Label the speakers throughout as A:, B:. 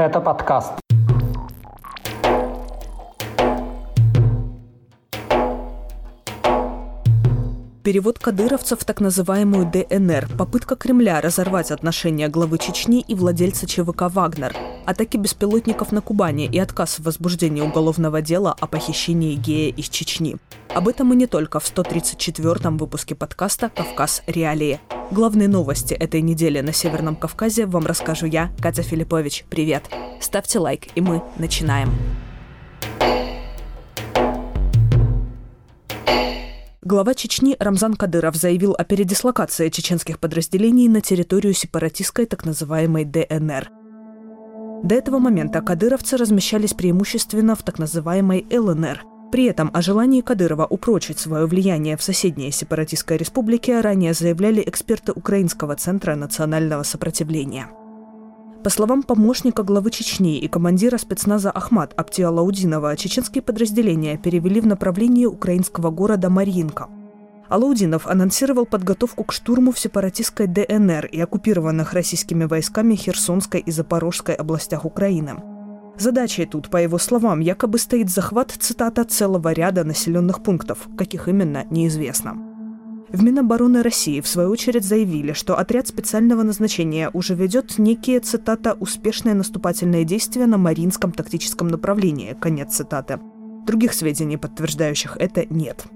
A: Гэта падкаст.
B: Перевод кадыровцев в так называемую ДНР, попытка Кремля разорвать отношения главы Чечни и владельца ЧВК «Вагнер», атаки беспилотников на Кубани и отказ в возбуждении уголовного дела о похищении гея из Чечни. Об этом и не только в 134-м выпуске подкаста «Кавказ. Реалии». Главные новости этой недели на Северном Кавказе вам расскажу я, Катя Филиппович. Привет! Ставьте лайк, и мы начинаем. Глава Чечни Рамзан Кадыров заявил о передислокации чеченских подразделений на территорию сепаратистской так называемой ДНР. До этого момента кадыровцы размещались преимущественно в так называемой ЛНР. При этом о желании Кадырова упрочить свое влияние в соседней сепаратистской республике ранее заявляли эксперты Украинского центра национального сопротивления – по словам помощника главы Чечни и командира спецназа Ахмат Аптиалаудинова, чеченские подразделения перевели в направлении украинского города Маринка. Алаудинов анонсировал подготовку к штурму в сепаратистской ДНР и оккупированных российскими войсками Херсонской и Запорожской областях Украины. Задачей тут, по его словам, якобы стоит захват, цитата, целого ряда населенных пунктов, каких именно, неизвестно. В Минобороны России, в свою очередь, заявили, что отряд специального назначения уже ведет некие, цитата, «успешные наступательные действия на Маринском тактическом направлении», конец цитаты. Других сведений, подтверждающих это, нет.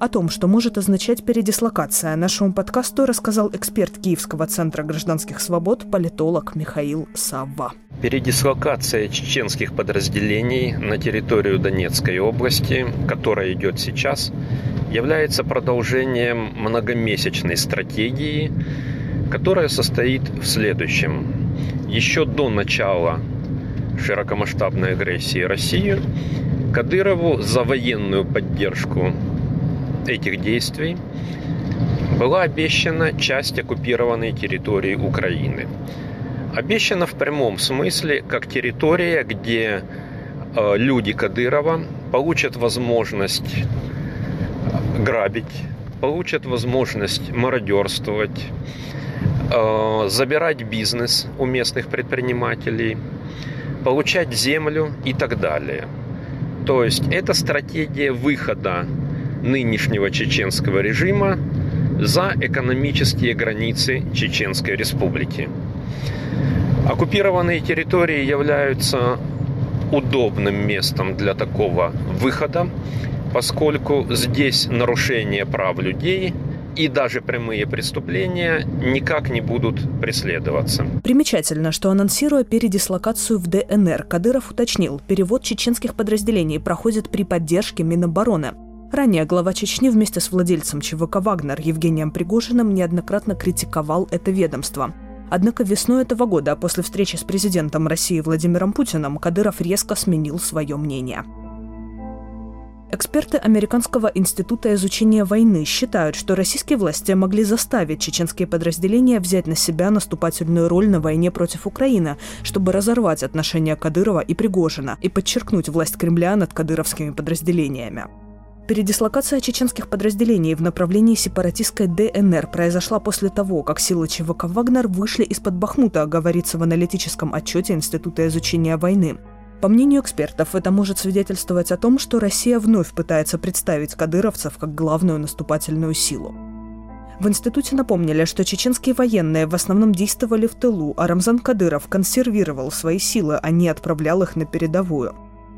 B: О том, что может означать передислокация, нашему подкасту рассказал эксперт Киевского центра гражданских свобод, политолог Михаил Савва.
C: Передислокация чеченских подразделений на территорию Донецкой области, которая идет сейчас, является продолжением многомесячной стратегии, которая состоит в следующем. Еще до начала широкомасштабной агрессии России Кадырову за военную поддержку этих действий была обещана часть оккупированной территории Украины. Обещана в прямом смысле как территория, где э, люди Кадырова получат возможность грабить, получат возможность мародерствовать, э, забирать бизнес у местных предпринимателей, получать землю и так далее. То есть это стратегия выхода нынешнего чеченского режима за экономические границы Чеченской Республики. Оккупированные территории являются удобным местом для такого выхода, поскольку здесь нарушение прав людей и даже прямые преступления никак не будут преследоваться.
B: Примечательно, что анонсируя передислокацию в ДНР, Кадыров уточнил, перевод чеченских подразделений проходит при поддержке Минобороны. Ранее глава Чечни вместе с владельцем ЧВК «Вагнер» Евгением Пригожиным неоднократно критиковал это ведомство. Однако весной этого года, после встречи с президентом России Владимиром Путиным, Кадыров резко сменил свое мнение. Эксперты Американского института изучения войны считают, что российские власти могли заставить чеченские подразделения взять на себя наступательную роль на войне против Украины, чтобы разорвать отношения Кадырова и Пригожина и подчеркнуть власть Кремля над кадыровскими подразделениями. Передислокация чеченских подразделений в направлении сепаратистской ДНР произошла после того, как силы ЧВК «Вагнер» вышли из-под Бахмута, говорится в аналитическом отчете Института изучения войны. По мнению экспертов, это может свидетельствовать о том, что Россия вновь пытается представить кадыровцев как главную наступательную силу. В институте напомнили, что чеченские военные в основном действовали в тылу, а Рамзан Кадыров консервировал свои силы, а не отправлял их на передовую.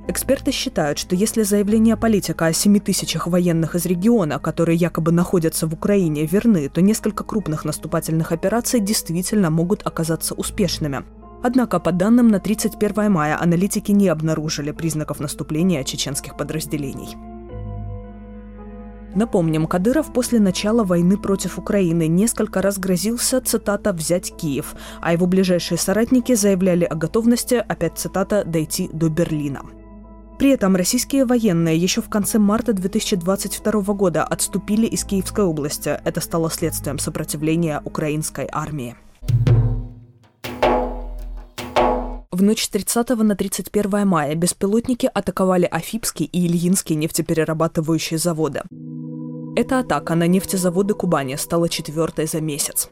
B: Эксперты считают, что если заявления политика о 7 тысячах военных из региона, которые якобы находятся в Украине, верны, то несколько крупных наступательных операций действительно могут оказаться успешными. Однако, по данным на 31 мая, аналитики не обнаружили признаков наступления чеченских подразделений. Напомним, Кадыров после начала войны против Украины несколько раз грозился, цитата, «взять Киев», а его ближайшие соратники заявляли о готовности, опять цитата, «дойти до Берлина». При этом российские военные еще в конце марта 2022 года отступили из Киевской области. Это стало следствием сопротивления украинской армии. В ночь с 30 на 31 мая беспилотники атаковали Афипский и Ильинский нефтеперерабатывающие заводы. Эта атака на нефтезаводы Кубани стала четвертой за месяц.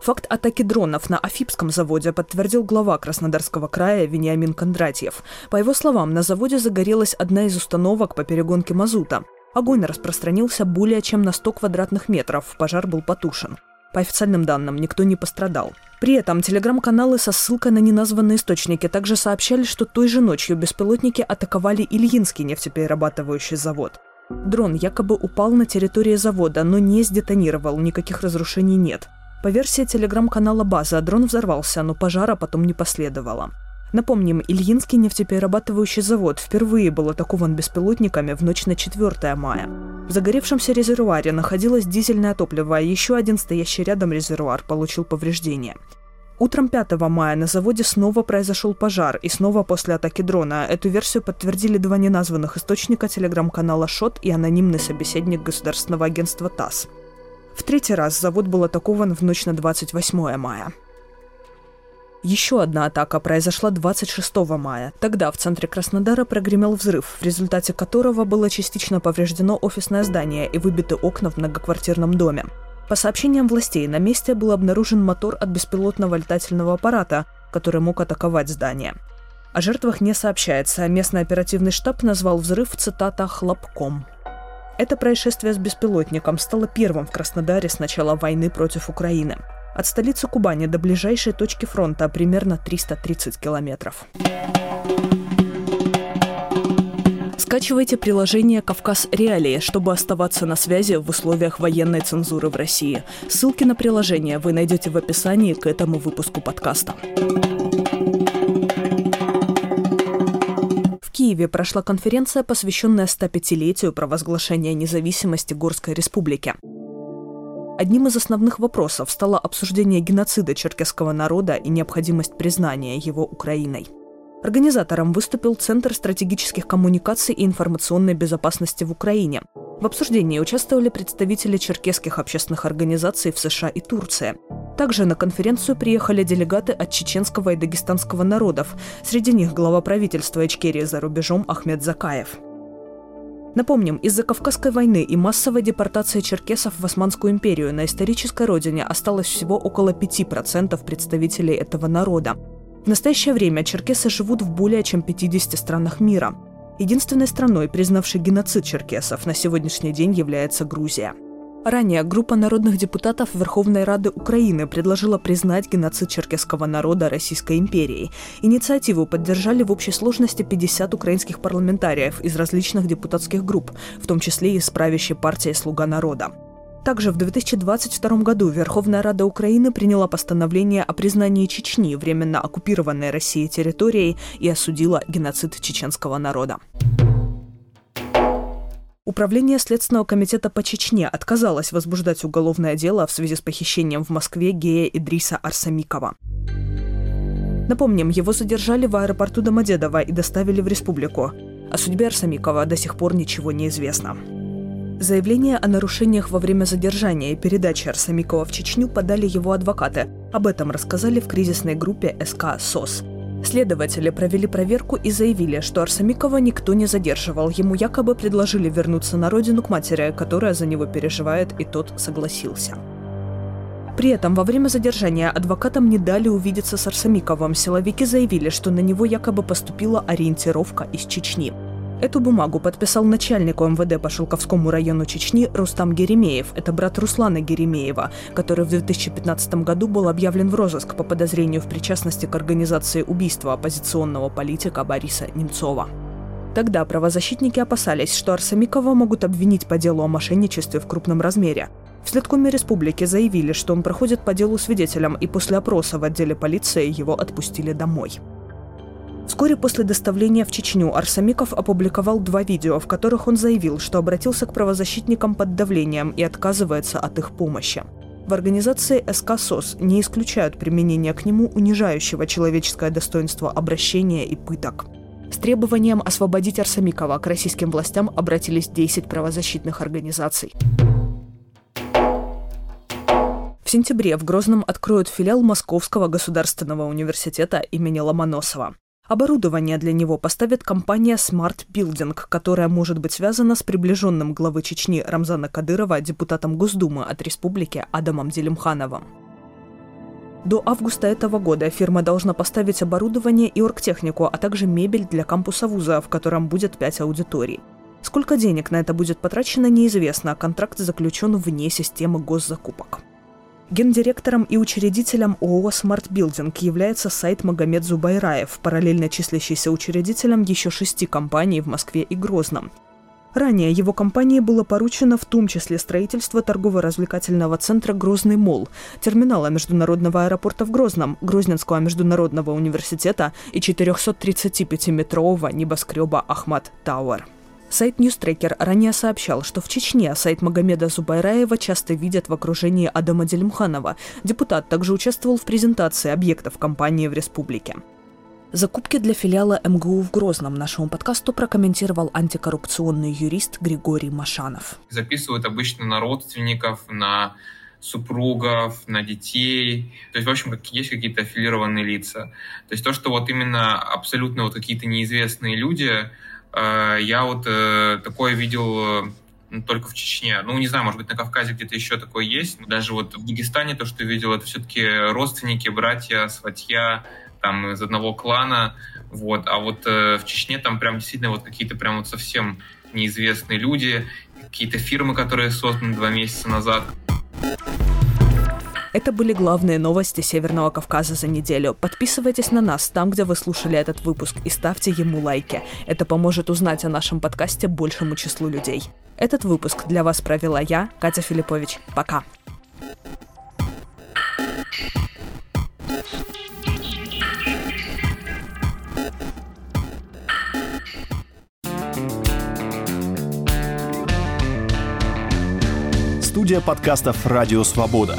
B: Факт атаки дронов на Афипском заводе подтвердил глава Краснодарского края Вениамин Кондратьев. По его словам, на заводе загорелась одна из установок по перегонке мазута. Огонь распространился более чем на 100 квадратных метров, пожар был потушен. По официальным данным, никто не пострадал. При этом телеграм-каналы со ссылкой на неназванные источники также сообщали, что той же ночью беспилотники атаковали Ильинский нефтеперерабатывающий завод. Дрон якобы упал на территории завода, но не сдетонировал, никаких разрушений нет. По версии телеграм-канала «База», дрон взорвался, но пожара потом не последовало. Напомним, Ильинский нефтеперерабатывающий завод впервые был атакован беспилотниками в ночь на 4 мая. В загоревшемся резервуаре находилось дизельное топливо, а еще один стоящий рядом резервуар получил повреждения. Утром 5 мая на заводе снова произошел пожар, и снова после атаки дрона. Эту версию подтвердили два неназванных источника телеграм-канала «Шот» и анонимный собеседник государственного агентства ТАСС. В третий раз завод был атакован в ночь на 28 мая. Еще одна атака произошла 26 мая. Тогда в центре Краснодара прогремел взрыв, в результате которого было частично повреждено офисное здание и выбиты окна в многоквартирном доме. По сообщениям властей, на месте был обнаружен мотор от беспилотного летательного аппарата, который мог атаковать здание. О жертвах не сообщается, местный оперативный штаб назвал взрыв, цитата, «хлопком». Это происшествие с беспилотником стало первым в Краснодаре с начала войны против Украины. От столицы Кубани до ближайшей точки фронта примерно 330 километров. Скачивайте приложение «Кавказ Реалии», чтобы оставаться на связи в условиях военной цензуры в России. Ссылки на приложение вы найдете в описании к этому выпуску подкаста. Киеве прошла конференция, посвященная 105-летию провозглашения независимости Горской республики. Одним из основных вопросов стало обсуждение геноцида черкесского народа и необходимость признания его Украиной. Организатором выступил Центр стратегических коммуникаций и информационной безопасности в Украине. В обсуждении участвовали представители черкесских общественных организаций в США и Турции. Также на конференцию приехали делегаты от чеченского и дагестанского народов. Среди них глава правительства Ичкерии за рубежом Ахмед Закаев. Напомним, из-за Кавказской войны и массовой депортации черкесов в Османскую империю на исторической родине осталось всего около 5% представителей этого народа. В настоящее время черкесы живут в более чем 50 странах мира. Единственной страной, признавшей геноцид черкесов, на сегодняшний день является Грузия – Ранее группа народных депутатов Верховной Рады Украины предложила признать геноцид черкесского народа Российской империей. Инициативу поддержали в общей сложности 50 украинских парламентариев из различных депутатских групп, в том числе и из правящей партии «Слуга народа». Также в 2022 году Верховная Рада Украины приняла постановление о признании Чечни временно оккупированной Россией территорией и осудила геноцид чеченского народа. Управление Следственного комитета по Чечне отказалось возбуждать уголовное дело в связи с похищением в Москве гея Идриса Арсамикова. Напомним, его задержали в аэропорту Домодедово и доставили в республику. О судьбе Арсамикова до сих пор ничего не известно. Заявление о нарушениях во время задержания и передачи Арсамикова в Чечню подали его адвокаты. Об этом рассказали в кризисной группе СК СОС – Следователи провели проверку и заявили, что Арсамикова никто не задерживал. Ему якобы предложили вернуться на родину к матери, которая за него переживает, и тот согласился. При этом во время задержания адвокатам не дали увидеться с Арсамиковым. Силовики заявили, что на него якобы поступила ориентировка из Чечни. Эту бумагу подписал начальник МВД по Шелковскому району Чечни Рустам Геремеев. Это брат Руслана Геремеева, который в 2015 году был объявлен в розыск по подозрению в причастности к организации убийства оппозиционного политика Бориса Немцова. Тогда правозащитники опасались, что Арсамикова могут обвинить по делу о мошенничестве в крупном размере. В Следкоме республики заявили, что он проходит по делу свидетелем, и после опроса в отделе полиции его отпустили домой. Вскоре после доставления в Чечню Арсамиков опубликовал два видео, в которых он заявил, что обратился к правозащитникам под давлением и отказывается от их помощи. В организации СК СОС не исключают применение к нему унижающего человеческое достоинство обращения и пыток. С требованием освободить Арсамикова к российским властям обратились 10 правозащитных организаций. В сентябре в Грозном откроют филиал Московского государственного университета имени Ломоносова. Оборудование для него поставит компания Smart Building, которая может быть связана с приближенным главы Чечни Рамзана Кадырова депутатом Госдумы от республики Адамом Делимхановым. До августа этого года фирма должна поставить оборудование и оргтехнику, а также мебель для кампуса вуза, в котором будет пять аудиторий. Сколько денег на это будет потрачено, неизвестно, контракт заключен вне системы госзакупок. Гендиректором и учредителем ООО «Смарт Билдинг» является Сайд-Магомед Зубайраев, параллельно числящийся учредителем еще шести компаний в Москве и Грозном. Ранее его компании было поручено в том числе строительство торгово-развлекательного центра «Грозный Мол», терминала международного аэропорта в Грозном, Грозненского международного университета и 435-метрового небоскреба «Ахмат Тауэр». Сайт Newstracker ранее сообщал, что в Чечне Сайд-Магомеда Зубайраева часто видят в окружении Адама Делимханова. Депутат также участвовал в презентации объектов компании в республике. Закупки для филиала МГУ в Грозном нашему подкасту прокомментировал антикоррупционный юрист Григорий Машанов.
A: Записывают обычно на родственников, на супругов, на детей. То есть, в общем, есть какие-то аффилированные лица. То есть то, что вот именно абсолютно вот какие-то неизвестные люди, я вот э, такое видел э, только в Чечне. Ну, не знаю, может быть, на Кавказе где-то еще такое есть. Даже вот в Дагестане то, что видел, это все-таки родственники, братья, сватья, там из одного клана, вот, а вот э, в Чечне там прям действительно вот какие-то прям вот совсем неизвестные люди, какие-то фирмы, которые созданы два месяца назад.
B: Это были главные новости Северного Кавказа за неделю. Подписывайтесь на нас там, где вы слушали этот выпуск, и ставьте ему лайки. Это поможет узнать о нашем подкасте большему числу людей. Этот выпуск для вас провела я, Катя Филиппович. Пока.
D: Студия подкастов «Радио Свобода».